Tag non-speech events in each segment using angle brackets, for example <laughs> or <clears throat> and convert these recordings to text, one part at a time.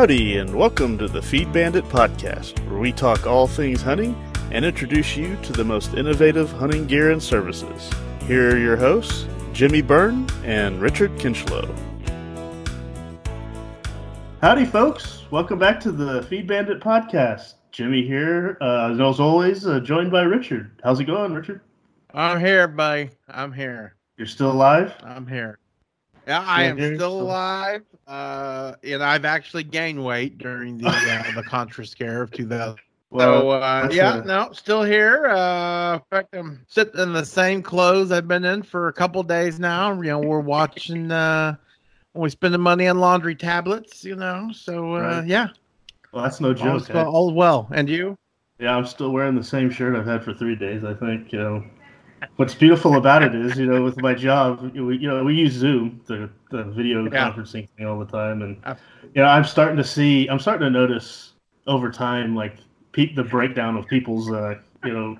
Howdy, and welcome to the Feed Bandit podcast, where we talk all things hunting and introduce you to the most innovative hunting gear and services. Here are your hosts, Jimmy Byrne and Richard Kinchlow. Howdy, folks. Welcome back to the Feed Bandit podcast. Jimmy here, uh, as always, uh, joined by Richard. How's it going, Richard? I'm here, buddy. I'm here. You're still alive? I'm here. Yeah, I am still alive. Uh, and I've actually gained weight during the uh, the Contra scare of 2000. Well, so uh, yeah, no, still here. Uh, in fact, I'm sitting in the same clothes I've been in for a couple days now. You know, we're watching. Uh, we spending money on laundry tablets. You know, so uh, right. yeah. Well, that's no joke. All, all well, and you? Yeah, I'm still wearing the same shirt I've had for three days. I think. You know, what's beautiful about it is, you know, with my job, we, you know, we use Zoom, the, the video yeah. conferencing thing all the time, and you know, I'm starting to see, I'm starting to notice over time, like pe- the breakdown of people's, uh, you know,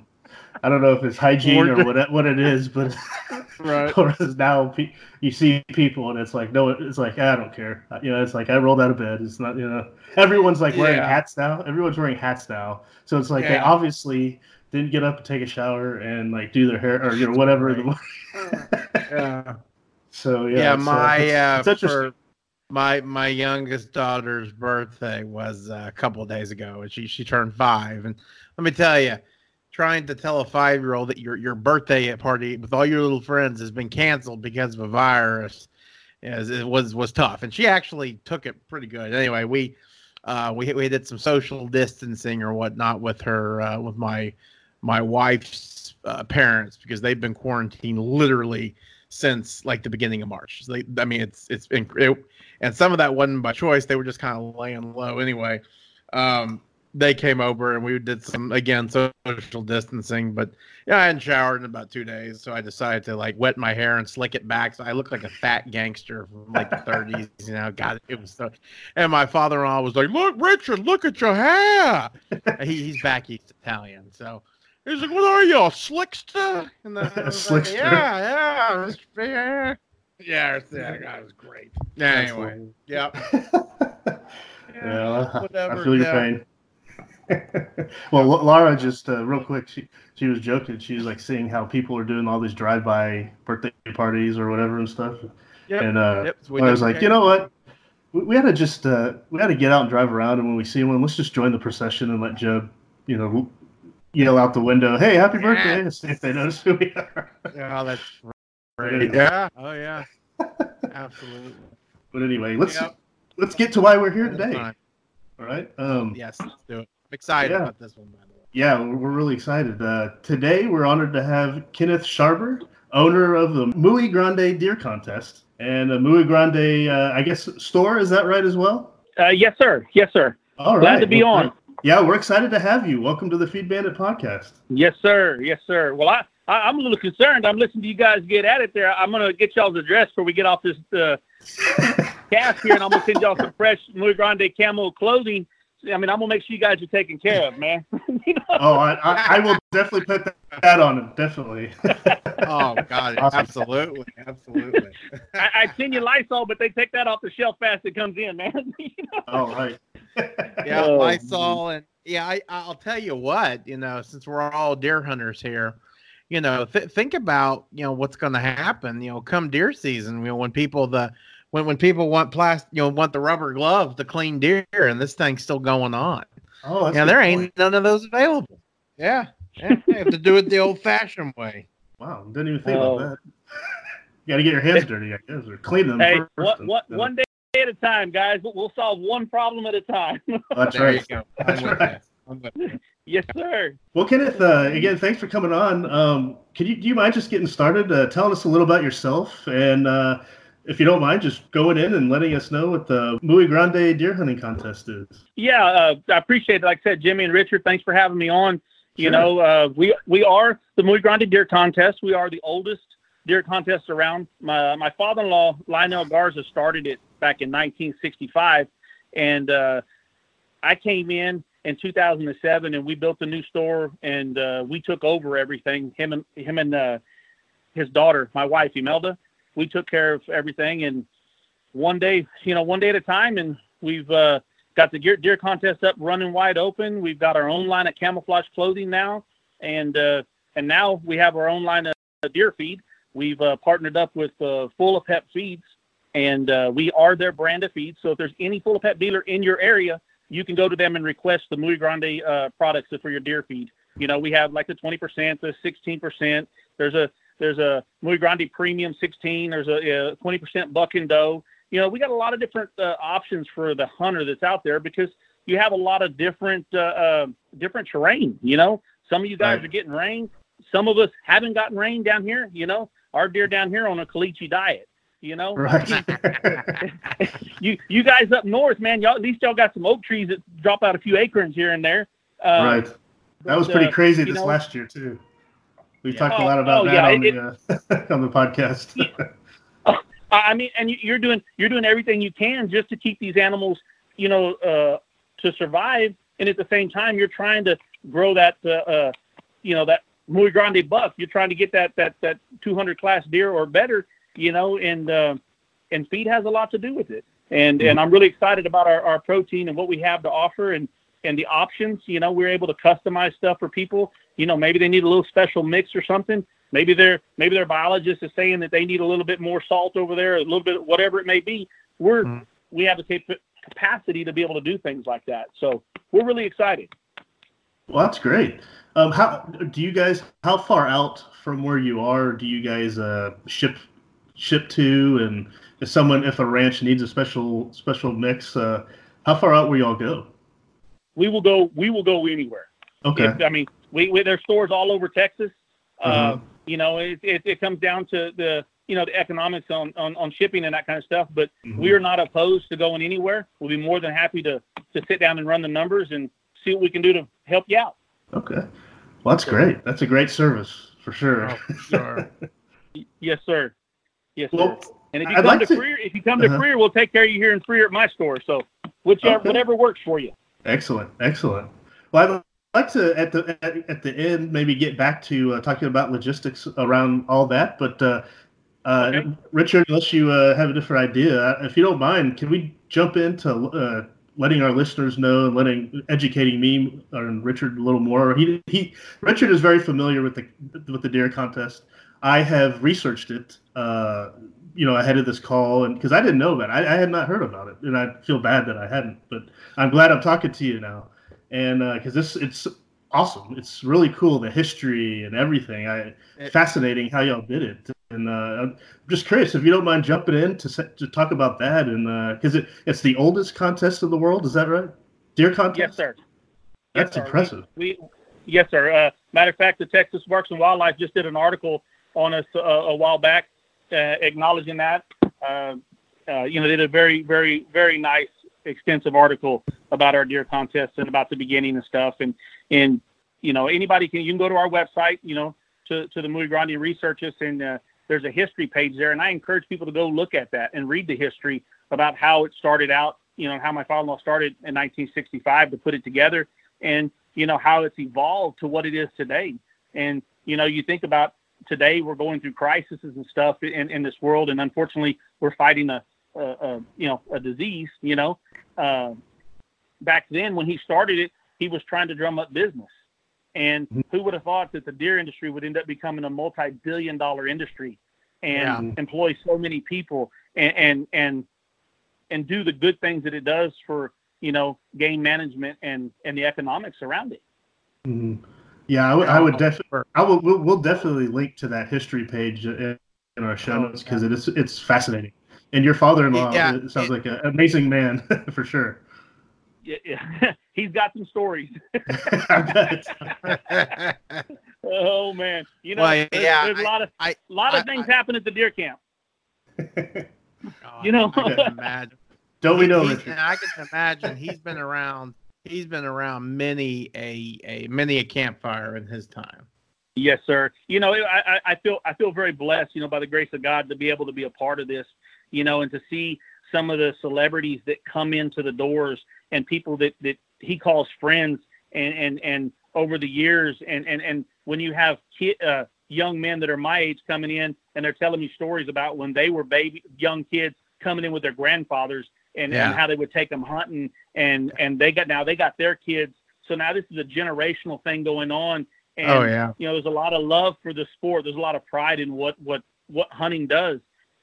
I don't know if it's hygiene or what it, what it is, but <laughs> right. <laughs> now you see people and it's like no, it's like I don't care. You know, it's like I rolled out of bed. It's not you know everyone's like wearing yeah. hats now. Everyone's wearing hats now, so it's like yeah. they obviously didn't get up and take a shower and like do their hair or you know whatever. <laughs> yeah. So yeah. Yeah, my uh, it's, for my my youngest daughter's birthday was uh, a couple days ago, and she she turned five. And let me tell you, trying to tell a five year old that your your birthday party with all your little friends has been canceled because of a virus, is it was was tough. And she actually took it pretty good. Anyway, we. Uh, we we did some social distancing or whatnot with her uh, with my my wife's uh, parents because they've been quarantined literally since like the beginning of March. So they, I mean, it's it's been it, and some of that wasn't by choice. They were just kind of laying low anyway. Um, they came over and we did some again social distancing, but yeah, I hadn't showered in about two days, so I decided to like wet my hair and slick it back, so I look like a fat gangster from like the 30s. <laughs> You know, God, it was so. And my father-in-law was like, "Look, Richard, look at your hair." <laughs> he, he's back east Italian, so He's like, "What are you, a slickster?" And the, <laughs> slickster. Like, yeah, yeah, yeah, yeah. That guy was great. Yeah, anyway, <laughs> yeah. yeah, whatever. I feel your yeah. pain. <laughs> well, Laura just uh, real quick, she she was joking. She was like seeing how people are doing all these drive-by birthday parties or whatever and stuff. Yep. And uh, yep. so I was like, you know what? We, we had to just uh, we had to get out and drive around, and when we see one, let's just join the procession and let Jeb, you know, yell out the window, "Hey, happy yeah. birthday!" See if they notice who we are. Yeah, that's right. Yeah. Oh yeah. <laughs> Absolutely. But anyway, let's yep. let's get to why we're here today. All right. Um, yes, let's do it. I'm excited yeah. about this one, by the way. Yeah, we're really excited. Uh, today, we're honored to have Kenneth Sharber, owner of the Muy Grande Deer Contest and the Muy Grande, uh, I guess, store. Is that right as well? Uh, yes, sir. Yes, sir. All Glad right. to be well, on. Yeah, we're excited to have you. Welcome to the Feed Bandit podcast. Yes, sir. Yes, sir. Well, I, I am a little concerned. I'm listening to you guys get at it there. I'm gonna get y'all's address before we get off this uh, <laughs> cast here, and I'm gonna send y'all some fresh Muy Grande camo clothing. I mean, I'm gonna make sure you guys are taken care of, man. <laughs> you know? Oh, I, I, I, will definitely put that on him. Definitely. <laughs> oh God, absolutely, absolutely. I, I send you Lysol, but they take that off the shelf fast it comes in, man. you know? Oh right. <laughs> yeah, oh, Lysol and yeah, I, I'll tell you what, you know, since we're all deer hunters here, you know, th- think about you know what's going to happen, you know, come deer season, you know, when people the when when people want plastic, you know, want the rubber glove to clean deer, and this thing's still going on. Oh, yeah, there ain't point. none of those available. Yeah, yeah, you have to do it the old-fashioned way. Wow, didn't even think oh. about that. <laughs> you got to get your hands dirty, I guess, or clean them. Hey, what, what, one day at a time, guys. But we'll solve one problem at a time. <laughs> That's there right. You go. That's right. yes, sir. Well, Kenneth, uh, again, thanks for coming on. Um, can you do you mind just getting started, uh, telling us a little about yourself, and uh, if you don't mind, just going in and letting us know what the Muy Grande deer hunting contest is. Yeah, uh, I appreciate it. Like I said, Jimmy and Richard, thanks for having me on. Sure. You know, uh, we we are the Muy Grande deer contest. We are the oldest deer contest around. My my father-in-law Lionel Garza started it back in 1965, and uh, I came in in 2007, and we built a new store, and uh, we took over everything. Him and him and uh, his daughter, my wife Imelda, we took care of everything. And one day, you know, one day at a time, and we've uh, got the deer, deer contest up running wide open. We've got our own line of camouflage clothing now, and uh, and now we have our own line of deer feed. We've uh, partnered up with uh, Full of Pep Feeds, and uh, we are their brand of feed. So if there's any Full of Pep dealer in your area, you can go to them and request the Muy Grande uh, products for your deer feed. You know, we have like the 20%, the 16%. There's a there's a Muy Grande Premium 16. There's a, a 20% buck and doe. You know, we got a lot of different uh, options for the hunter that's out there because you have a lot of different uh, uh, different terrain. You know, some of you guys right. are getting rain. Some of us haven't gotten rain down here. You know, our deer down here on a caliche diet. You know, right? <laughs> you you guys up north, man, y'all at least y'all got some oak trees that drop out a few acorns here and there. Um, right. That was pretty uh, crazy this know, last year too. We've yeah. talked a lot oh, about oh, that yeah, on, it, the, uh, <laughs> on the podcast. yeah. I mean, and you're doing you're doing everything you can just to keep these animals, you know, uh, to survive, and at the same time, you're trying to grow that, uh, uh, you know, that muy grande buck. You're trying to get that that that 200 class deer or better, you know, and uh, and feed has a lot to do with it. And mm-hmm. and I'm really excited about our, our protein and what we have to offer and and the options. You know, we're able to customize stuff for people. You know, maybe they need a little special mix or something. Maybe their maybe their biologist is saying that they need a little bit more salt over there, a little bit whatever it may be. We're mm-hmm. we have the cap- capacity to be able to do things like that. So we're really excited. Well, that's great. Um, how do you guys? How far out from where you are do you guys uh, ship ship to? And if someone, if a ranch needs a special special mix, uh, how far out will y'all go? We will go. We will go anywhere. Okay. If, I mean, we, we there's stores all over Texas. Uh, you know, it, it, it comes down to the you know the economics on, on, on shipping and that kind of stuff. But mm-hmm. we are not opposed to going anywhere. We'll be more than happy to to sit down and run the numbers and see what we can do to help you out. Okay. Well, that's great. That's a great service for sure. Oh, <laughs> sure. yes, sir. Yes, well, sir. And if you I'd come like to, to Freer, if you come to uh-huh. Freer, we'll take care of you here in Freer at my store. So whichever okay. whatever works for you. Excellent, excellent. Well, I'd like to at the at, at the end maybe get back to uh, talking about logistics around all that, but. Uh, uh, okay. Richard, unless you uh, have a different idea, uh, if you don't mind, can we jump into uh, letting our listeners know and letting educating me and Richard a little more? He he Richard is very familiar with the with the deer contest. I have researched it, uh, you know, ahead of this call, and because I didn't know about it, I, I, had not heard about it, and I feel bad that I hadn't. But I'm glad I'm talking to you now, and because uh, this it's awesome. It's really cool the history and everything. I it, fascinating how y'all did it, and uh, I'm just curious if you don't mind jumping in to to talk about that, and because uh, it it's the oldest contest in the world. Is that right? Deer contest. Yes, sir. That's yes, impressive. We, we yes, sir. Uh, matter of fact, the Texas Parks and Wildlife just did an article on us uh, a while back, uh, acknowledging that. Uh, uh, you know, they did a very, very, very nice, extensive article about our deer contest and about the beginning and stuff. And and you know, anybody can you can go to our website, you know, to to the Muy Grande research us, and uh, there's a history page there, and I encourage people to go look at that and read the history about how it started out. You know, how my father-in-law started in 1965 to put it together, and you know how it's evolved to what it is today. And you know, you think about today we're going through crises and stuff in, in this world, and unfortunately we're fighting a, a, a you know a disease. You know, uh, back then when he started it, he was trying to drum up business, and mm-hmm. who would have thought that the deer industry would end up becoming a multi-billion-dollar industry and yeah. employ so many people and and and and do the good things that it does for you know game management and and the economics around it. Mm-hmm. Yeah, I would, definitely. I will. We'll, we'll, definitely link to that history page in, in our show oh, notes because it is it's fascinating. And your father-in-law yeah, sounds it, like an amazing man <laughs> for sure. Yeah, yeah. <laughs> he's got some stories. <laughs> oh man, you know, well, there's, yeah, there's a lot of I, a lot of I, things I, happen at the deer camp. Oh, you know, <laughs> imagine. Don't we know, Richard? I can imagine he's been around he's been around many a, a many a campfire in his time. Yes, sir. You know, I, I feel I feel very blessed, you know, by the grace of God to be able to be a part of this, you know, and to see some of the celebrities that come into the doors and people that, that he calls friends and, and, and over the years and, and, and when you have kid, uh, young men that are my age coming in and they're telling me stories about when they were baby young kids coming in with their grandfathers and, yeah. and how they would take them hunting and and they got now they got their kids. So now this is a generational thing going on and oh yeah. you know there's a lot of love for the sport. There's a lot of pride in what what what hunting does.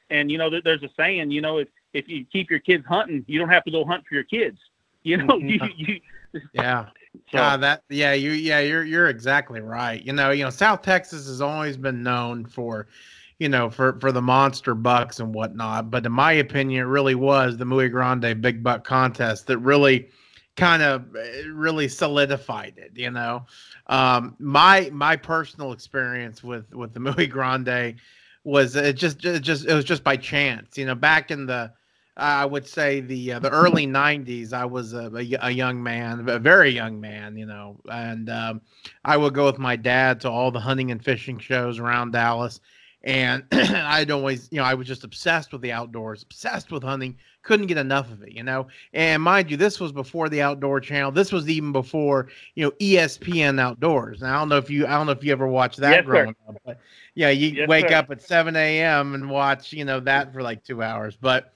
And you know there's a saying you know if if you keep your kids hunting you don't have to go hunt for your kids you know you, you yeah <laughs> so, uh, that yeah you yeah you're you're exactly right you know you know south texas has always been known for you know, for for the monster bucks and whatnot. But in my opinion, it really was the Muy Grande Big Buck contest that really kind of eh, really solidified it. You know, um, my my personal experience with with the Muy Grande was it just it just it was just by chance. You know, back in the I would say the uh, the early <laughs> '90s. I was a, a, a, young man, a very young man, you know, and um, I would go with my dad to all the hunting and fishing shows around Dallas and <clears throat> I'd always, you know, I was just obsessed with the outdoors, obsessed with hunting, couldn't get enough of it, you know. And mind you, this was before the Outdoor Channel. This was even before, you know, ESPN Outdoors. Now I don't know if you, I don't know if you ever watched that yes, growing sir. up, but yeah, you yes, wake sir. up at 7 a.m. and watch, you know, that for like two hours. But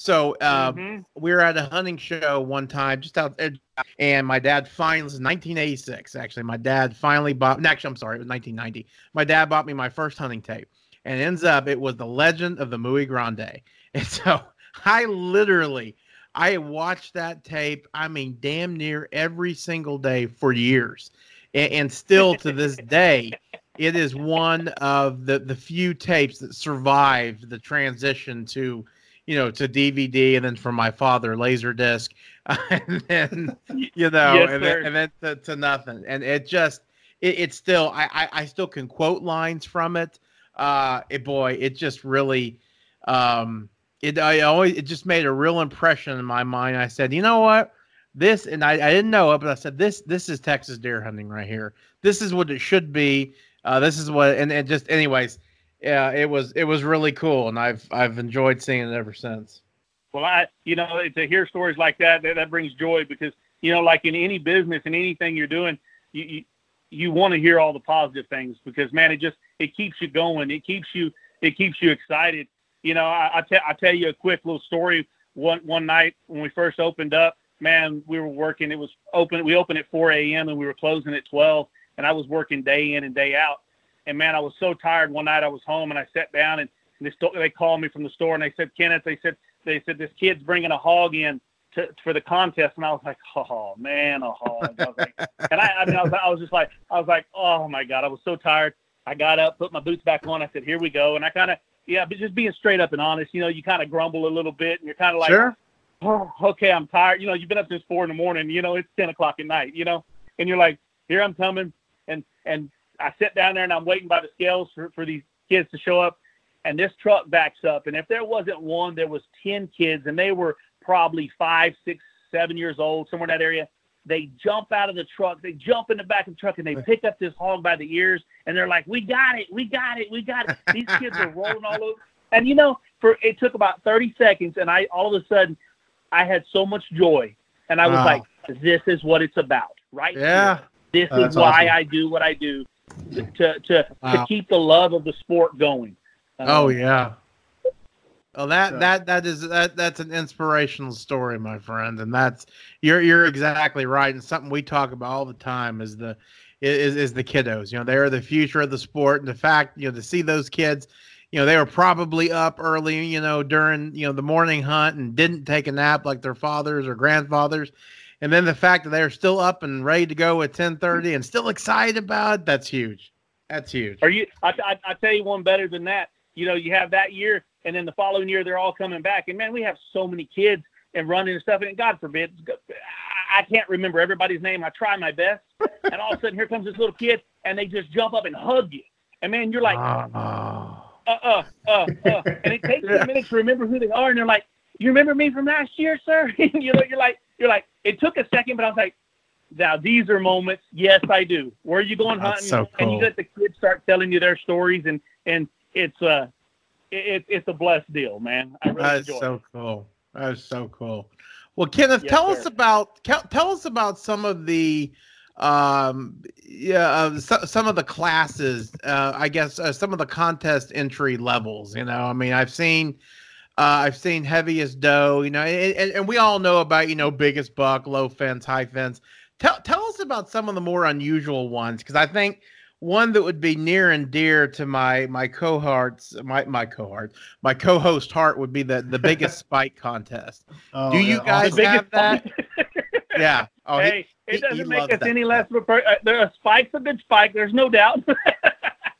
so uh, mm-hmm. we were at a hunting show one time, just out there, and my dad finally, this is 1986, actually. My dad finally bought, actually, I'm sorry, it was 1990. My dad bought me my first hunting tape and ends up it was the legend of the Muy Grande. <laughs> And so I literally I watched that tape, I mean, damn near every single day for years. And, and still to this <laughs> day, it is one of the, the few tapes that survived the transition to, you know, to DVD and then from my father, Laserdisc, <laughs> and then, you know, yes, and, then, and then to, to, nothing. And it just, it, it's still, I, I, I still can quote lines from it uh, it, boy, it just really, um, it I always it just made a real impression in my mind. I said, you know what, this, and I, I didn't know it, but I said this this is Texas deer hunting right here. This is what it should be. Uh, this is what, and, and just anyways, yeah, it was it was really cool, and I've I've enjoyed seeing it ever since. Well, I you know to hear stories like that that, that brings joy because you know like in any business and anything you're doing, you, you you want to hear all the positive things because man, it just it keeps you going. It keeps you it keeps you excited. You know, I, I, te- I tell you a quick little story. One one night when we first opened up, man, we were working. It was open. We opened at 4 a.m. and we were closing at 12. And I was working day in and day out. And man, I was so tired. One night I was home and I sat down and, they, st- they called me from the store and they said, Kenneth, they said they said this kid's bringing a hog in to, for the contest, and I was like, oh man, a hog. I was like, <laughs> and I, I mean, I was, I was just like, I was like, oh my god, I was so tired. I got up, put my boots back on. I said, here we go, and I kind of, yeah, but just being straight up and honest, you know, you kind of grumble a little bit, and you're kind of like, sure. oh, okay, I'm tired. You know, you've been up since four in the morning. You know, it's ten o'clock at night. You know, and you're like, here I'm coming, and and I sit down there and I'm waiting by the scales for for these kids to show up, and this truck backs up, and if there wasn't one, there was ten kids, and they were probably five, six, seven years old, somewhere in that area. They jump out of the truck, they jump in the back of the truck, and they pick up this hog by the ears, and they're like, "We got it, we got it, we got it." These kids are rolling all over, and you know, for it took about thirty seconds, and I all of a sudden, I had so much joy, and I was wow. like, "This is what it's about, right? Yeah, here. this oh, is why awesome. I do what I do to to wow. to keep the love of the sport going." Um, oh yeah, well, that so. that that is that that's an inspirational story, my friend, and that's you're you're exactly right. And something we talk about all the time is the is is the kiddos. You know, they are the future of the sport, and the fact you know to see those kids, you know, they were probably up early, you know, during you know the morning hunt and didn't take a nap like their fathers or grandfathers. And then the fact that they're still up and ready to go at 10:30 and still excited about it, that's huge. That's huge. Are you? I, I, I tell you one better than that. You know, you have that year and then the following year they're all coming back. And man, we have so many kids and running and stuff. And God forbid, I can't remember everybody's name. I try my best, and all of a sudden here comes this little kid, and they just jump up and hug you. And man, you're like, uh, uh, uh, uh, uh. and it takes a minute to remember who they are, and they're like, you remember me from last year, sir? <laughs> you know, you're like, you're like, it took a second, but I was like, now these are moments. Yes, I do. Where are you going hunting? So cool. And you let the kids start telling you their stories, and and it's uh it, it's a blessed deal, man. I really That's so it. cool. That's so cool. Well, Kenneth, yes, tell sir. us about tell us about some of the um yeah uh, so, some of the classes uh i guess uh, some of the contest entry levels you know i mean i've seen Uh, I've seen heaviest doe, you know, and, and, we all know about, you know, biggest buck, low fence, high fence. Tell, tell us about some of the more unusual ones because I think one that would be near and dear to my my cohorts, my my cohort, my co-host heart would be the the biggest <laughs> spike contest. Oh, Do you yeah. guys have that? <laughs> yeah. Oh, hey, he, it doesn't he make us any less of a. Per- uh, there are spikes a good spike. There's no doubt.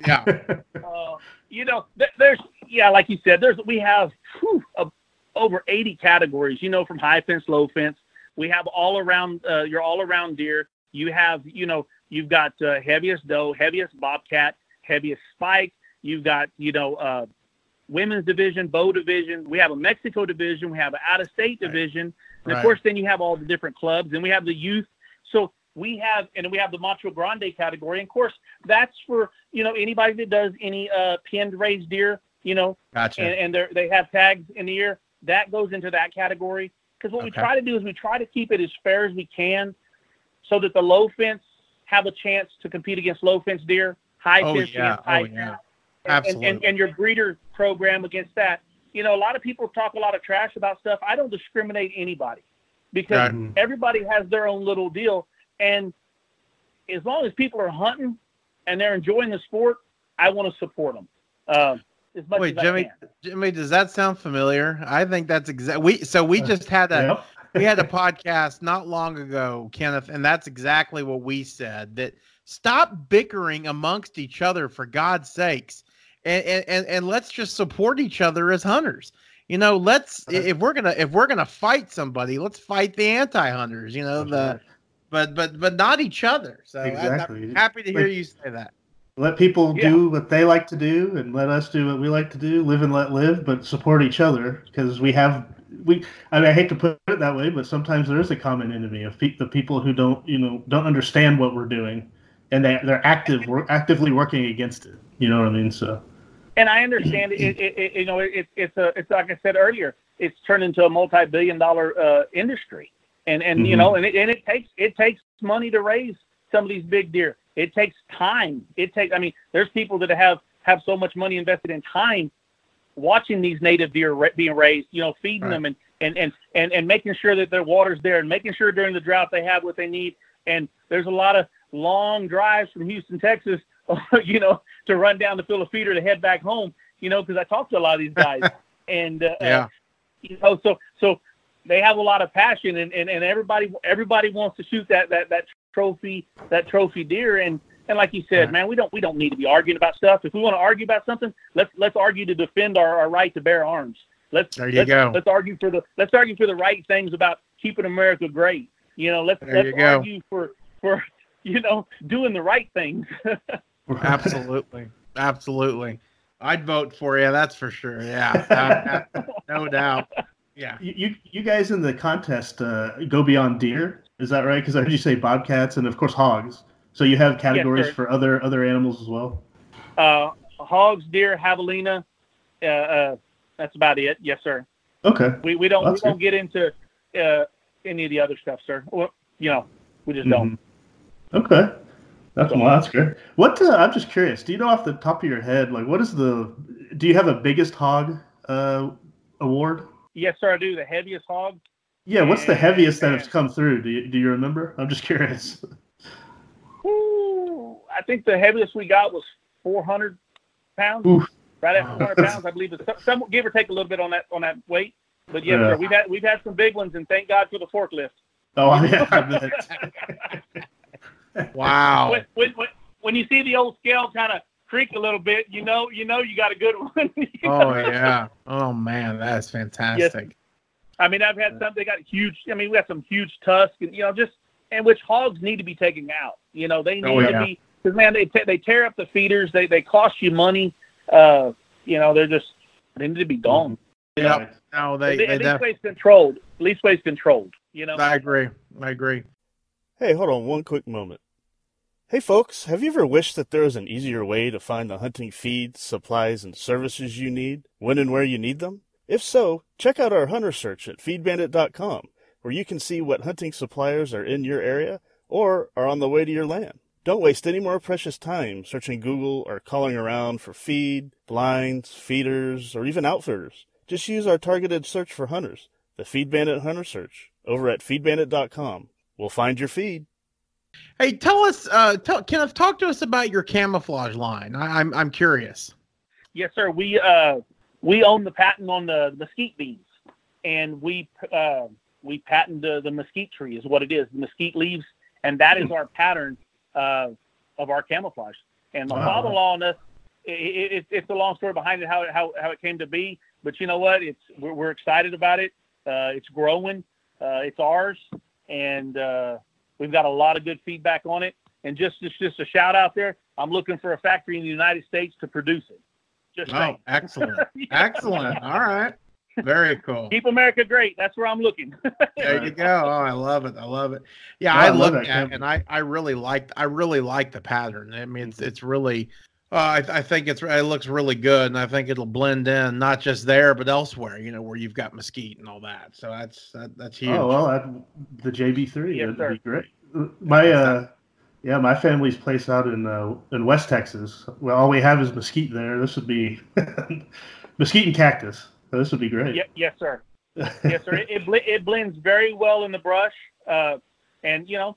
yeah. <laughs> Uh, you know, th- there's yeah, like you said, there's we have whew, uh, over 80 categories. You know, from high fence, low fence. We have all around uh, your all around deer. You have you know you've got uh, heaviest doe, heaviest bobcat, heaviest spike. You've got you know uh, women's division, bow division. We have a Mexico division. We have an out of state division. And right. of course, then you have all the different clubs, and we have the youth. So we have, and we have the Macho Grande category. And of course, that's for you know anybody that does any uh, pinned raised deer you know, gotcha. and, and they have tags in the ear. That goes into that category. Because what okay. we try to do is we try to keep it as fair as we can so that the low fence have a chance to compete against low fence deer, high oh, fence yeah. against high oh, fence. Yeah. Absolutely. And, and, and, your breeder program against that. You know, a lot of people talk a lot of trash about stuff. I don't discriminate anybody because right. everybody has their own little deal. And as long as people are hunting and they're enjoying the sport, I want to support them. Uh, as much Wait, as Jimmy, Jimmy, does that sound familiar? I think that's exactly we. So we uh, just had a yep. we had a <laughs> podcast not long ago, Kenneth, and that's exactly what we said. That stop bickering amongst each other for God's sakes, and and and let's just support each other as hunters. You know, let's if we're gonna if we're gonna fight somebody, let's fight the anti-hunters. You know the. But but but not each other. So exactly. I'm happy to hear like, you say that let people yeah. do what they like to do and let us do what we like to do live and let live but support each other because we have we I, mean, I hate to put it that way but sometimes there is a common enemy of pe- the people who don't you know don't understand what we're doing and they, they're active we're actively working against it. You know what i mean? So. And i understand it, it, it you know it, it's a it's like i said earlier it's turned into a multi-billion dollar uh, industry. And and mm-hmm. you know and it, and it takes it takes money to raise some of these big deer it takes time. It takes. I mean, there's people that have have so much money invested in time watching these native deer ra- being raised. You know, feeding right. them and, and and and and making sure that their water's there and making sure during the drought they have what they need. And there's a lot of long drives from Houston, Texas, <laughs> you know, to run down to fill a feeder to head back home. You know, because I talk to a lot of these guys, <laughs> and uh, yeah, you know, so so they have a lot of passion, and, and, and everybody everybody wants to shoot that that that trophy that trophy deer and and like you said, man, we don't we don't need to be arguing about stuff. If we want to argue about something, let's let's argue to defend our, our right to bear arms. Let's there you let's, go. Let's argue for the let's argue for the right things about keeping America great. You know, let's there let's argue for for <laughs> you know doing the right things. <laughs> Absolutely, absolutely. I'd vote for you. That's for sure. Yeah, no doubt. <laughs> Yeah. You you guys in the contest uh, go beyond deer. Is that right? Because I heard you say bobcats and of course hogs. So you have categories yes, for other other animals as well. Uh, hogs, deer, javelina. Uh, uh, that's about it. Yes, sir. Okay. We we don't well, we don't good. get into uh, any of the other stuff, sir. Well, you know, we just mm-hmm. don't. Okay. That's well, that's great. What uh, I'm just curious. Do you know off the top of your head, like, what is the? Do you have a biggest hog uh, award? Yes, sir. I do. The heaviest hog yeah, what's the heaviest that has come through? Do you, do you remember? I'm just <laughs> curious. Ooh, I think the heaviest we got was 400 pounds. Oof. Right at 400 <laughs> pounds, I believe. It's some, give or take a little bit on that on that weight. But yeah, yeah. Sir, we've had we've had some big ones, and thank God for the forklift. Oh <laughs> yeah, wow. When, when, when, when you see the old scale kind of creak a little bit, you know you know you got a good one. oh yeah. Oh man, that's fantastic. Yes. I mean, I've had some. They got huge. I mean, we got some huge tusks, and you know, just and which hogs need to be taken out. You know, they oh, need oh, yeah. to be because man, they t- they tear up the feeders. They they cost you money. Uh, you know, they're just they need to be gone. Yeah. No, they, they, at least ways controlled. At least ways controlled. You know. I agree. I agree. Hey, hold on one quick moment. Hey folks, have you ever wished that there was an easier way to find the hunting feeds, supplies, and services you need when and where you need them? If so, check out our hunter search at feedbandit.com, where you can see what hunting suppliers are in your area or are on the way to your land. Don't waste any more precious time searching Google or calling around for feed, blinds, feeders, or even outfitters. Just use our targeted search for hunters, the Feed Bandit Hunter Search, over at feedbandit.com. We'll find your feed. Hey, tell us, uh, tell, Kenneth, talk to us about your camouflage line. I, I'm I'm curious. Yes, sir. We uh we own the patent on the mesquite beans, and we uh, we patent the, the mesquite tree is what it is, the mesquite leaves, and that is our pattern uh, of our camouflage. And my wow. father-in-law and us, it, it, it's a long story behind it how it, how how it came to be. But you know what? It's we're, we're excited about it. Uh, it's growing. Uh, it's ours, and uh, we've got a lot of good feedback on it. And just just just a shout out there. I'm looking for a factory in the United States to produce it. Just oh, saying. excellent, <laughs> excellent. All right, very cool. Keep America great. That's where I'm looking. <laughs> there you go. Oh, I love it. I love it. Yeah, I, I look at and I I really like I really like the pattern. I mean, it's it's really. Uh, I, I think it's it looks really good, and I think it'll blend in not just there but elsewhere. You know, where you've got mesquite and all that. So that's that, that's huge. Oh well, I, the JB three yes, would be great. My uh, yeah, my family's place out in uh, in West Texas. Well, all we have is mesquite there. This would be <laughs> mesquite and cactus. So this would be great. Yeah, yes, sir. <laughs> yes, sir. It, it, it blends very well in the brush, uh, and you know,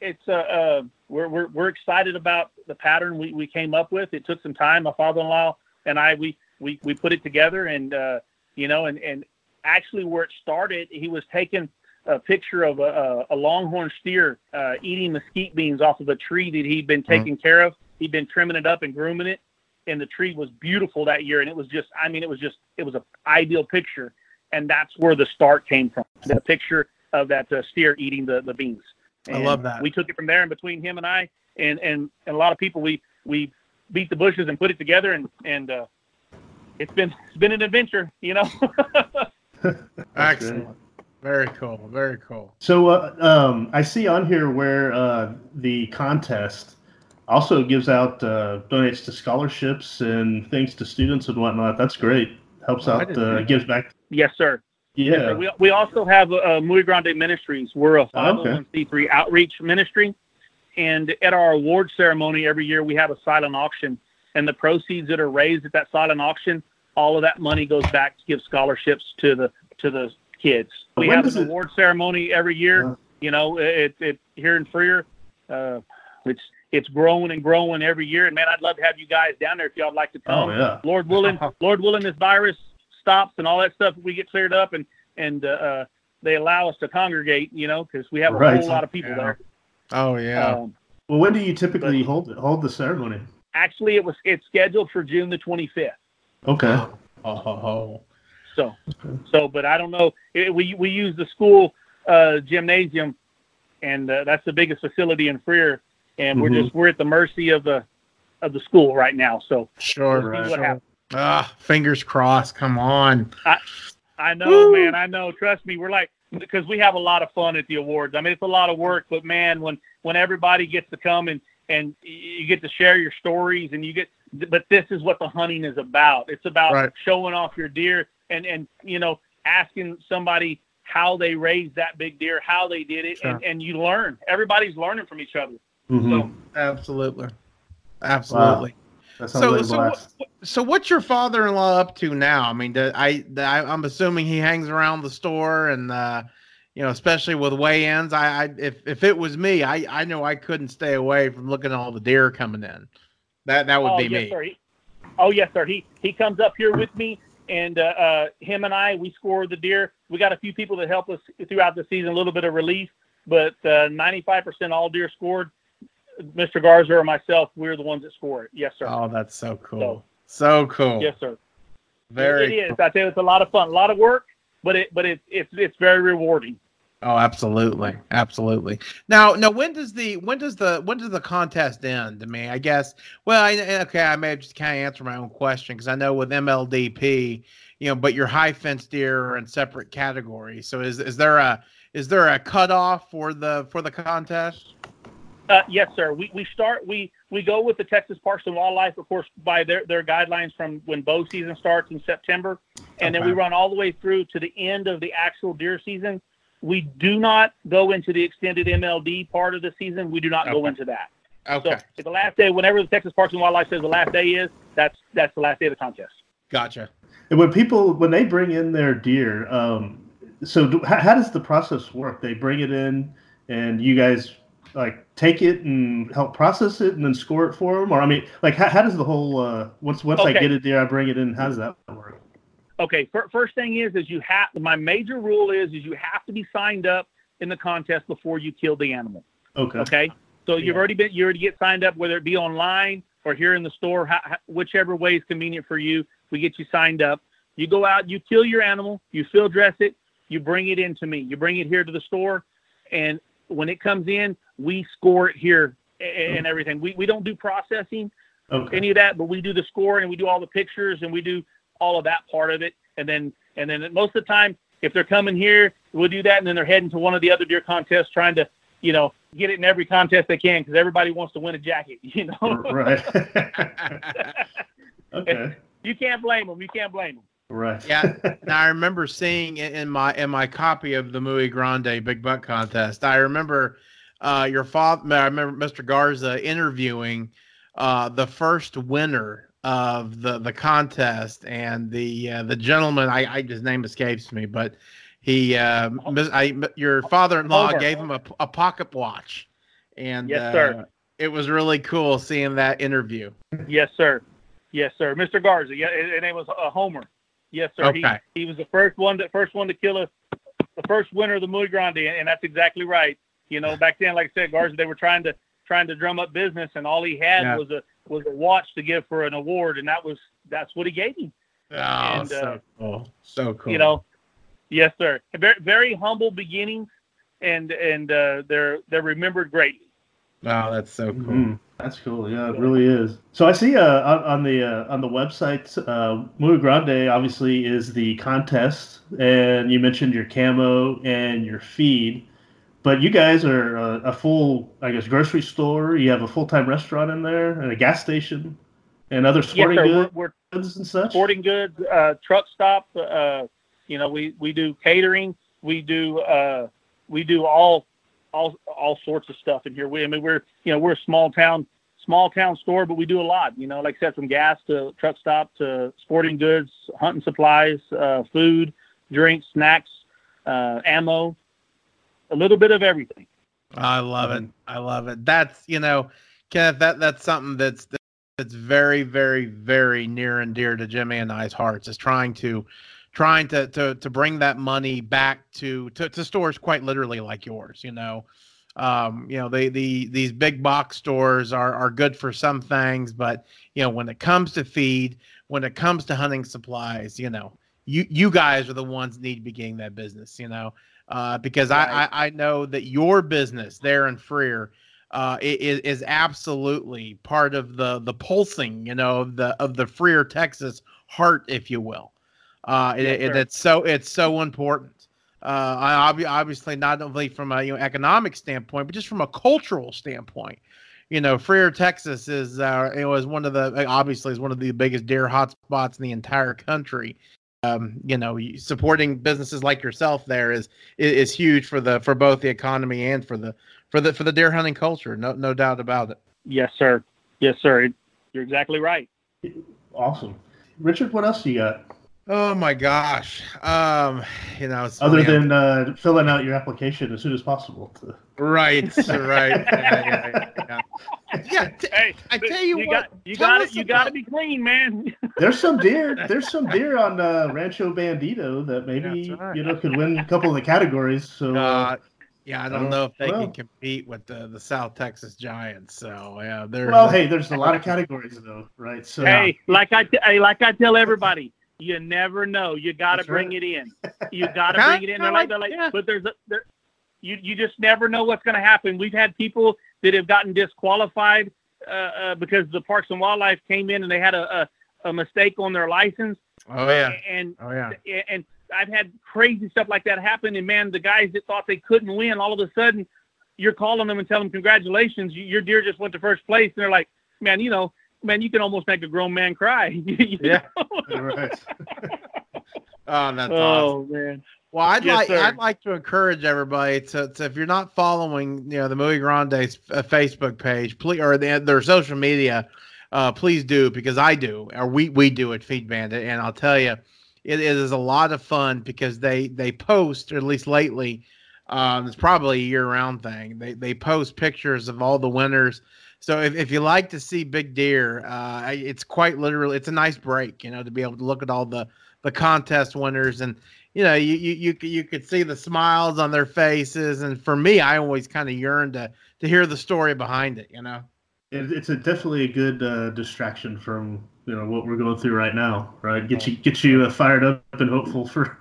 it's uh, uh, we're, we're we're excited about the pattern we, we came up with. It took some time. My father-in-law and I we we we put it together, and uh, you know, and and actually where it started, he was taking a picture of a, a, longhorn steer uh, eating mesquite beans off of a tree that he'd been mm-hmm. taking mm-hmm. care of. He'd been trimming it up and grooming it, and the tree was beautiful that year. And it was just, I mean, it was just, it was an ideal picture, and that's where the start came from. The picture of that uh, steer eating the the beans. And I love that. We took it from there, and between him and I, and and, and a lot of people, we we beat the bushes and put it together, and and uh, it's been it's been an adventure, you know. <laughs> <laughs> Excellent. Very cool. Very cool. So uh, um, I see on here where uh, the contest also gives out uh, donates to scholarships and things to students and whatnot. That's great. Helps oh, out. Uh, gives back. Yes, sir. Yeah. Yes, sir. We, we also have uh, Muy Grande Ministries. We're a 501c3 okay. outreach ministry, and at our award ceremony every year we have a silent auction, and the proceeds that are raised at that silent auction, all of that money goes back to give scholarships to the to the kids. We when have an award ceremony every year. Uh, you know, it, it here in Freer. Uh, it's it's growing and growing every year. And man, I'd love to have you guys down there if y'all'd like to come. Oh, yeah. Lord willing, <laughs> Lord willing, this virus stops and all that stuff. We get cleared up and and uh, uh, they allow us to congregate. You know, because we have a right. whole lot of people yeah. there. Oh yeah. Um, well, when do you typically but, hold hold the ceremony? Actually, it was it's scheduled for June the twenty fifth. Okay. Oh, oh, so, so, but I don't know. It, we we use the school uh, gymnasium, and uh, that's the biggest facility in Freer, and mm-hmm. we're just we're at the mercy of the of the school right now. So sure, right. what happens. Ah, fingers crossed. Come on. I, I know, Woo. man. I know. Trust me. We're like because we have a lot of fun at the awards. I mean, it's a lot of work, but man, when when everybody gets to come and and you get to share your stories and you get but this is what the hunting is about. It's about right. showing off your deer and and you know asking somebody how they raised that big deer, how they did it, sure. and, and you learn. Everybody's learning from each other. Mm-hmm. So, absolutely, absolutely. Wow. So, so, what, so what's your father-in-law up to now? I mean, I, I I'm assuming he hangs around the store, and uh, you know, especially with weigh-ins. I, I if if it was me, I I know I couldn't stay away from looking at all the deer coming in. That that would oh, be yes, me. Sir. He, oh yes, sir. He he comes up here with me and uh, uh, him and I, we score the deer. We got a few people that help us throughout the season, a little bit of relief, but uh, 95% all deer scored. Mr. Garza or myself, we're the ones that score it. Yes, sir. Oh, that's so cool. So, so cool. Yes, sir. Very. It, it is. I tell you, it's a lot of fun, a lot of work, but it, but it's it's it's very rewarding. Oh, absolutely, absolutely. Now, now, when does the when does the when does the contest end? I mean, I guess. Well, I, okay, I may just kind of answer my own question because I know with MLDP, you know, but your high fence deer are in separate categories. So, is is there a is there a cutoff for the for the contest? Uh, yes, sir. We we start we we go with the Texas Parks and Wildlife, of course, by their their guidelines from when bow season starts in September, and okay. then we run all the way through to the end of the actual deer season we do not go into the extended MLD part of the season. We do not okay. go into that. Okay. So the last day, whenever the Texas Parks and Wildlife says the last day is, that's that's the last day of the contest. Gotcha. And when people when they bring in their deer, um, so do, how, how, does the process work? They bring it in, and you guys like take it and help process it, and then score it for them. Or I mean, like how, how does the whole uh, once once okay. I get a deer, I bring it in. How does that work? Okay, first thing is is you have my major rule is is you have to be signed up in the contest before you kill the animal. Okay. Okay. So you've already been you already get signed up whether it be online or here in the store, whichever way is convenient for you. We get you signed up. You go out, you kill your animal, you field dress it, you bring it in to me. You bring it here to the store, and when it comes in, we score it here and okay. everything. We we don't do processing, okay. any of that, but we do the scoring and we do all the pictures and we do all of that part of it. And then and then most of the time, if they're coming here, we'll do that, and then they're heading to one of the other deer contests, trying to you know get it in every contest they can because everybody wants to win a jacket. <laughs> You know, right? <laughs> okay. You can't blame them. You can't blame them. Right. Yeah. <laughs> now I remember seeing in my in my copy of the Muy Grande Big Buck Contest. I remember uh, your father. I remember Mr. Garza interviewing uh, the first winner of the the contest, and the uh, the gentleman. I, I his name escapes me, but he uh, I, your father-in-law gave him a, a pocket watch, and yes, sir. Uh, it was really cool seeing that interview. Yes, sir. Yes, sir. Mr. Garza. Yeah, his name was uh, Homer. Yes, sir. Okay. He, he was the first one to first one to kill us the first winner of the Muy Grande, and that's exactly right. You know, back then, like I said, Garza, they were trying to trying to drum up business, and all he had yeah. was a was a watch to give for an award, and that was that's what he gave him. Oh, and, so uh, cool, so cool. You know, yes, sir. Very very humble beginnings, and and uh, they're they're remembered greatly. Wow, that's so cool. Mm-hmm. That's cool. Yeah, it really is. So I see uh, on, on the uh, on the website, uh, Muy Grande obviously is the contest, and you mentioned your camo and your feed, but you guys are a, a full, I guess, grocery store. You have a full time restaurant in there and a gas station, and other sporting yes, goods we're, we're, and such. Sporting goods, uh, truck stop. Uh, you know, we we do catering. We do uh, we do all all all sorts of stuff in here. We, I mean, we're you know we're a small town small town store, but we do a lot. You know, like I said, from gas to truck stop to sporting goods, hunting supplies, uh, food, drinks, snacks, uh, ammo, a little bit of everything. I love it. I love it. That's you know, Kenneth. That that's something that's that's very, very, very near and dear to Jimmy and I's hearts. Is trying to trying to to to bring that money back to to, to stores quite literally like yours. You know, um, you know, they the these big box stores are are good for some things, but you know, when it comes to feed, when it comes to hunting supplies, you know, you you guys are the ones need to be getting that business. You know, uh, because right. I, I know that your business there in Freer uh, is, is absolutely part of the the pulsing, you know, of the of the Freer Texas heart, if you will. Uh, it, it, it's so it's so important. Uh, I obviously not only from a you know economic standpoint, but just from a cultural standpoint. You know, Freer, Texas is uh, it was one of the obviously is one of the biggest deer hotspots in the entire country. Um, you know, supporting businesses like yourself there is, is is huge for the for both the economy and for the for the for the deer hunting culture. No no doubt about it. Yes, sir. Yes, sir. You're exactly right. Awesome, Richard. What else you got? Oh my gosh. Um, you know, other than uh, filling out your application as soon as possible. To... Right, <laughs> right. yeah, yeah, yeah. yeah <laughs> t- hey, I tell you, you what, got, you got it. You got to be clean, man. <laughs> there's some deer. There's some deer on uh, Rancho Bandito that maybe right. you know could win a couple of the categories. So. Uh, yeah, I don't know if they well, can compete with the, the South Texas Giants. So yeah, they're well. Hey, there's a lot of categories though, right? So hey, like I t- hey, like I tell everybody, you never know. You got to bring right. it in. You got to bring it in. They're like, they're like, yeah. but there's a, there, you you just never know what's going to happen. We've had people that have gotten disqualified uh, uh, because the Parks and Wildlife came in and they had a, a, a mistake on their license. Oh yeah. And oh yeah. And I've had crazy stuff like that happen. And man, the guys that thought they couldn't win, all of a sudden, you're calling them and telling them congratulations, your deer just went to first place, and they're like, man, you know, man, you can almost make a grown man cry. <laughs> yeah, right. <laughs> oh, that's oh, awesome. man. Well, I'd yes, like sir. I'd like to encourage everybody to, to, if you're not following, you know, the Muy Grande's uh, Facebook page, please or the, their social media, uh, please do because I do, or we we do at Feed Bandit, and I'll tell you, it, it is a lot of fun because they they post, or at least lately, um, it's probably a year round thing. They they post pictures of all the winners. So if, if you like to see big deer, uh, it's quite literally it's a nice break, you know, to be able to look at all the the contest winners and you know you you you, you could see the smiles on their faces and for me I always kind of yearn to to hear the story behind it, you know. it's a definitely a good uh, distraction from you know what we're going through right now, right? Get you get you uh, fired up and hopeful for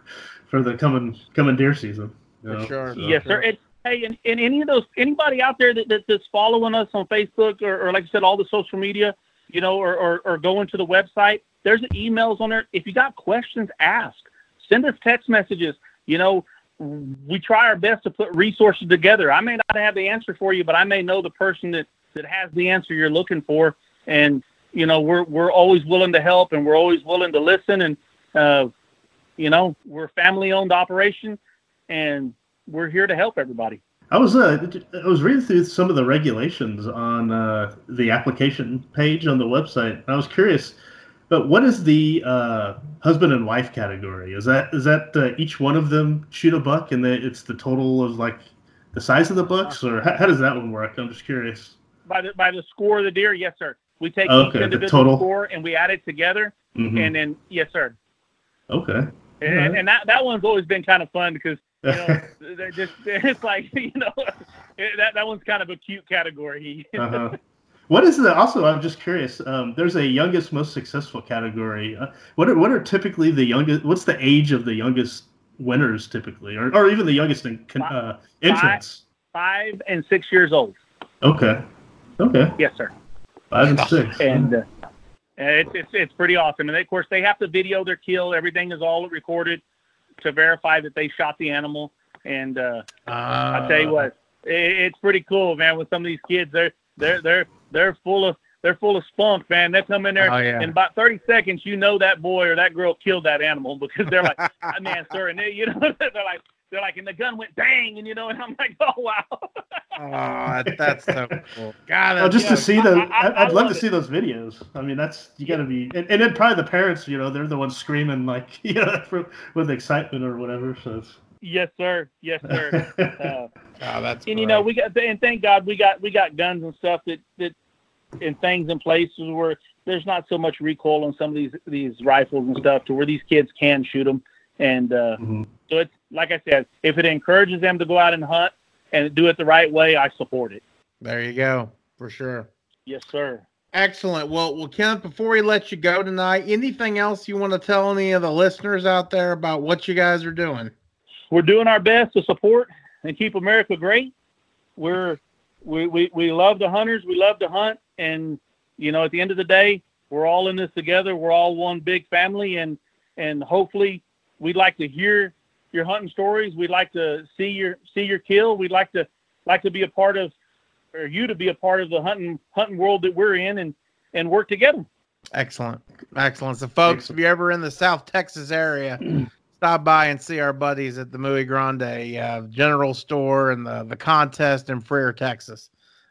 for the coming coming deer season. You know? sure. So, yes, sir. It, hey, and, and any of those anybody out there that, that that's following us on Facebook or, or like I said, all the social media, you know, or, or or going to the website, there's emails on there. If you got questions, ask. Send us text messages. You know, we try our best to put resources together. I may not have the answer for you, but I may know the person that that has the answer you're looking for, and you know we're we're always willing to help and we're always willing to listen and uh, you know we're family owned operation and we're here to help everybody. I was uh, I was reading through some of the regulations on uh, the application page on the website. I was curious, but what is the uh, husband and wife category? Is that is that uh, each one of them shoot a buck and it's the total of like the size of the bucks, or how, how does that one work? I'm just curious. By the by the score of the deer, yes, sir. We take okay, each individual score and we add it together, mm-hmm. and then yes, sir. Okay. And, right. and that that one's always been kind of fun because you know <laughs> they're just <laughs> it's like <laughs> you know that that one's kind of a cute category. uh-huh. What is the also? I'm just curious. Um, there's a youngest most successful category. Uh, what are what are typically the youngest? What's the age of the youngest winners typically, or, or even the youngest in, uh, entrants? Five, five and six years old. Okay. Okay. Yes, sir. Five and six. And uh, it's, it's it's pretty awesome. And of course, they have to video their kill. Everything is all recorded to verify that they shot the animal. And uh, uh, I tell you what, it, it's pretty cool, man. With some of these kids, they're they're they're they're full of they're full of spunk, man. They come in there oh, yeah. in about 30 seconds, you know that boy or that girl killed that animal because they're like, <laughs> I mean, sir, and they, you know, <laughs> they're like, they're like, and the gun went bang, and you know, and I'm like, <laughs> oh wow. oh, that's so cool. God, oh, just to see the, I, would love to see those videos. I mean, that's you got to be, and, and, then probably the parents, you know, they're the ones screaming like, <laughs> you know, for, with excitement or whatever. So. It's... Yes, sir. Yes, sir. <laughs> uh, oh, that's. And great. you know, we got, and thank God we got we got guns and stuff that that, and things in places where there's not so much recoil on some of these these rifles and stuff to where these kids can shoot them. And uh, mm-hmm. so it's like I said, if it encourages them to go out and hunt and do it the right way, I support it. There you go, for sure. Yes, sir. Excellent. Well, well, Kenneth, before we let you go tonight, anything else you want to tell any of the listeners out there about what you guys are doing? We're doing our best to support and keep America great. We're we, we, we love the hunters, we love to hunt, and you know, at the end of the day, we're all in this together. We're all one big family, and and hopefully, we'd like to hear your hunting stories. We'd like to see your see your kill. We'd like to like to be a part of, or you to be a part of the hunting hunting world that we're in, and and work together. Excellent, excellent. So, folks, if you're ever in the South Texas area, <clears throat> stop by and see our buddies at the Muy Grande uh, General Store and the the contest in Freer, Texas.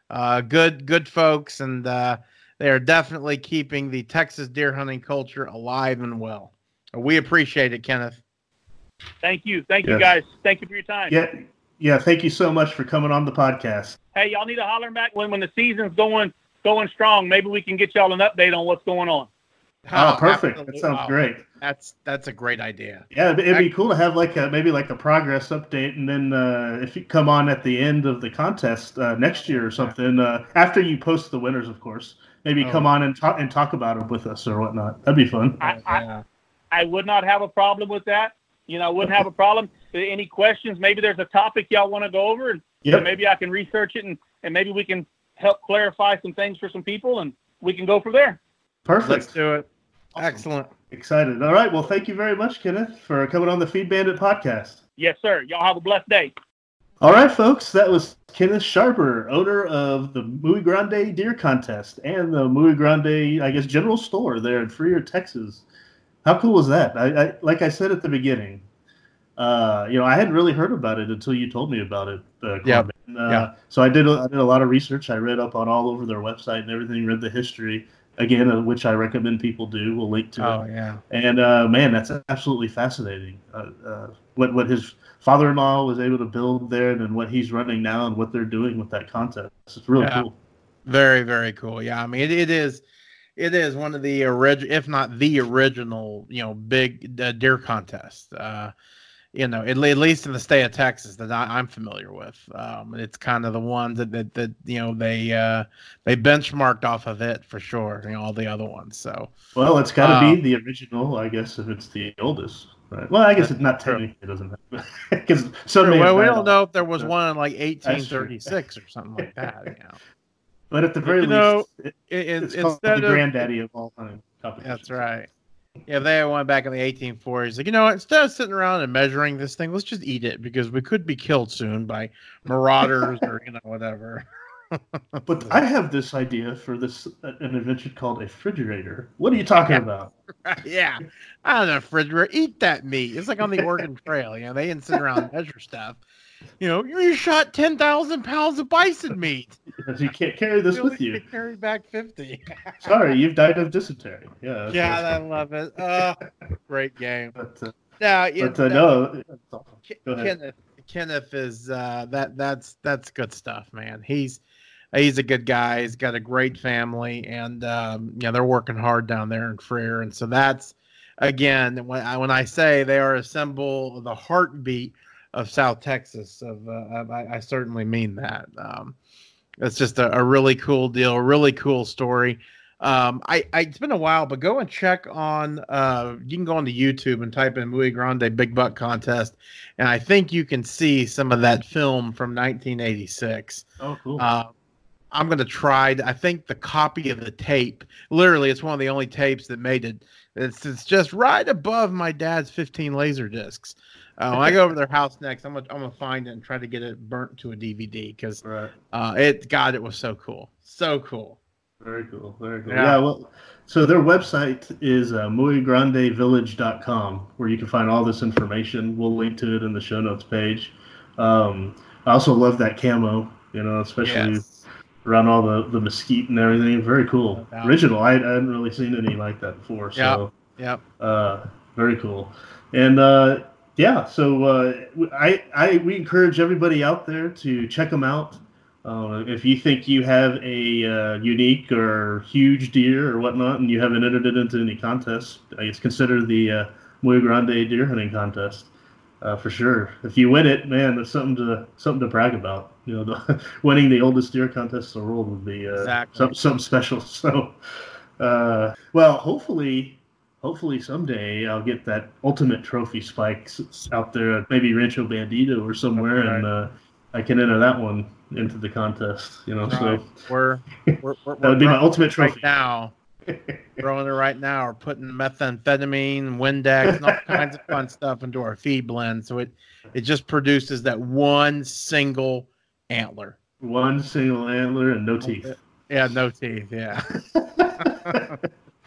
Uh, good good folks, and uh, they are definitely keeping the Texas deer hunting culture alive and well. We appreciate it, Kenneth. Thank you. Thank yes. you, guys. Thank you for your time. Yeah. Yeah. Thank you so much for coming on the podcast. Hey, y'all need to holler back when, when the season's going going strong. Maybe we can get y'all an update on what's going on. Oh, oh perfect. Absolutely. That sounds wow. great. That's that's a great idea. Yeah, it'd be cool to have like a maybe like a progress update, and then uh, if you come on at the end of the contest uh, next year or something, uh, after you post the winners, of course, maybe oh. come on and talk and talk about it with us or whatnot. That'd be fun. I, I, I would not have a problem with that. You know, I wouldn't have a problem. Any questions? Maybe there's a topic y'all want to go over, and yep. maybe I can research it, and, and maybe we can help clarify some things for some people, and we can go from there. Perfect. Let's do it. Awesome. Excellent. Excited. All right. Well, thank you very much, Kenneth, for coming on the Feed Bandit podcast. Yes, sir. Y'all have a blessed day. All right, folks. That was Kenneth Sharper, owner of the Muy Grande Deer Contest and the Muy Grande, I guess, General Store there in Freer, Texas. How cool was that? I, I like I said at the beginning, uh, you know, I hadn't really heard about it until you told me about it. Uh, yeah. Uh, yeah. So I did. I did a lot of research. I read up on all over their website and everything. Read the history. again, uh, which I recommend people do. We'll link to oh, it. yeah. And uh, man, that's absolutely fascinating. Uh, uh, what what his father-in-law was able to build there, and what he's running now, and what they're doing with that contest. It's really yeah. cool. Very very cool. Yeah, I mean it, it is. It is one of the original, if not the original, you know, big uh, deer contest. Uh, you know, at, at, least in the state of Texas that I, am familiar with. Um, it's kind of the ones that, that, that you know they uh, they benchmarked off of it for sure. You know, all the other ones. So well, it's got to um, be the original, I guess, if it's the oldest. Right. Well, I guess it's not technically it doesn't because <laughs> so well, we don't know if there was one in like 1836 or something like <laughs> that. You know. But at the very you least, know, it, it, it's called the granddaddy of all time. That's right. Yeah, they went back in the 1840s. Like, you know, instead of sitting around and measuring this thing, let's just eat it because we could be killed soon by marauders or you know whatever. <laughs> but I have this idea for this uh, an invention called a refrigerator. What are you talking yeah. about? <laughs> yeah, I don't know, refrigerator. Eat that meat. It's like on the Oregon Trail. You know, they didn't sit around and measure stuff. You know, you shot ten thousand pounds of bison meat. Because you can't carry this you with you. Carry back fifty. <laughs> Sorry, you've died of dysentery. Yeah. Yeah, I love it. Uh, <laughs> great game. But, uh, now, but uh, no, Kenneth, Kenneth is uh, that that's that's good stuff, man. He's he's a good guy. He's got a great family, and um, yeah, they're working hard down there in Freer, and so that's again when I, when I say they are a symbol, of the heartbeat of South Texas. Of uh, I, I, certainly mean that. Um, it's just a, a, really cool deal, really cool story. Um, I, I, it's been a while, but go and check on. Uh, you can go on onto YouTube and type in Muy Grande Big Buck Contest, and I think you can see some of that film from 1986. Oh, cool. Uh, I'm gonna try. I think the copy of the tape, literally, it's one of the only tapes that made it. It's it's just right above my dad's 15 laser discs. Uh, when I go over their house next, I'm gonna I'm gonna find it and try to get it burnt to a DVD because right. uh, it God, it was so cool, so cool. Very cool, very cool. Yeah, yeah well, so their website is uh, muygrandevillage.com where you can find all this information. We'll link to it in the show notes page. Um, I also love that camo, you know, especially yes. around all the, the mesquite and everything. Very cool. Original. I, I hadn't really seen any like that before. So, yeah. Uh, very cool. And uh, yeah, so uh, I, I we encourage everybody out there to check them out. Uh, if you think you have a uh, unique or huge deer or whatnot, and you haven't entered it into any contest, I guess consider the uh, Muy Grande deer hunting contest uh, for sure. If you win it, man, that's something to something to brag about. You know, the, <laughs> winning the oldest deer contest in the world would be uh, exactly. something, something special. <laughs> So, uh, well, hopefully hopefully someday I'll get that ultimate trophy spikes out there, maybe Rancho Bandito or somewhere, right. and uh, I can enter that one into the contest. You know, right. so we're, we're, we're <laughs> that would be my ultimate trophy right now. Throwing it right now, or putting methamphetamine, Windex, and all <laughs> kinds of fun stuff into our feed blend, so it it just produces that one single antler. One single antler and no teeth. Yeah, no teeth. Yeah. <laughs>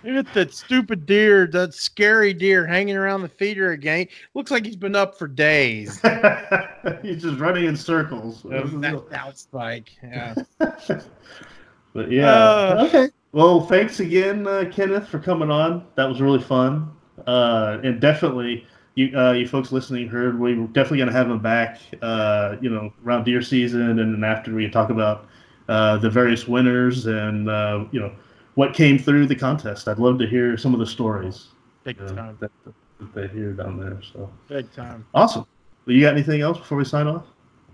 Look at that stupid deer, that scary deer hanging around the feeder again. Looks like he's been up for days. <laughs> he's just running in circles. that out spike. Yeah. <laughs> but yeah. Uh, okay. Well, thanks again, uh, Kenneth, for coming on. That was really fun. Uh, and definitely, you uh, you folks listening heard we are definitely gonna have him back. Uh, you know, around deer season, and then after we talk about uh, the various winners and you know what came through the contest. I'd love to hear some of the stories. Big uh, time. That, that, they hear down there. So big time. Awesome. Well, you got anything else before we sign off?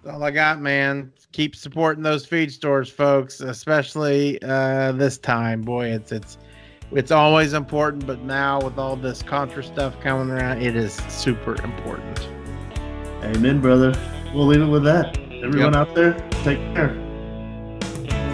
That's all I got, man. Keep supporting those feed stores, folks, especially uh, this time. Boy, it's it's it's always important, but now with all this contra stuff coming around, it is super important. Amen, brother. We'll leave it with that. Everyone yep. out there, take care.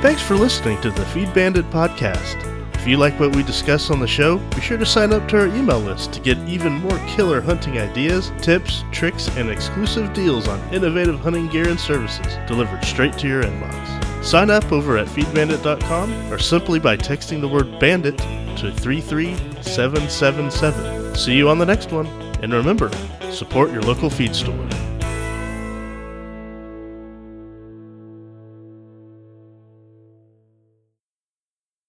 Thanks for listening to the Feed Bandit podcast. If you like what we discuss on the show, be sure to sign up to our email list to get even more killer hunting ideas, tips, tricks, and exclusive deals on innovative hunting gear and services delivered straight to your inbox. Sign up over at feedbandit.com or simply by texting the word bandit to 33777. See you on the next one, and remember, support your local feed store.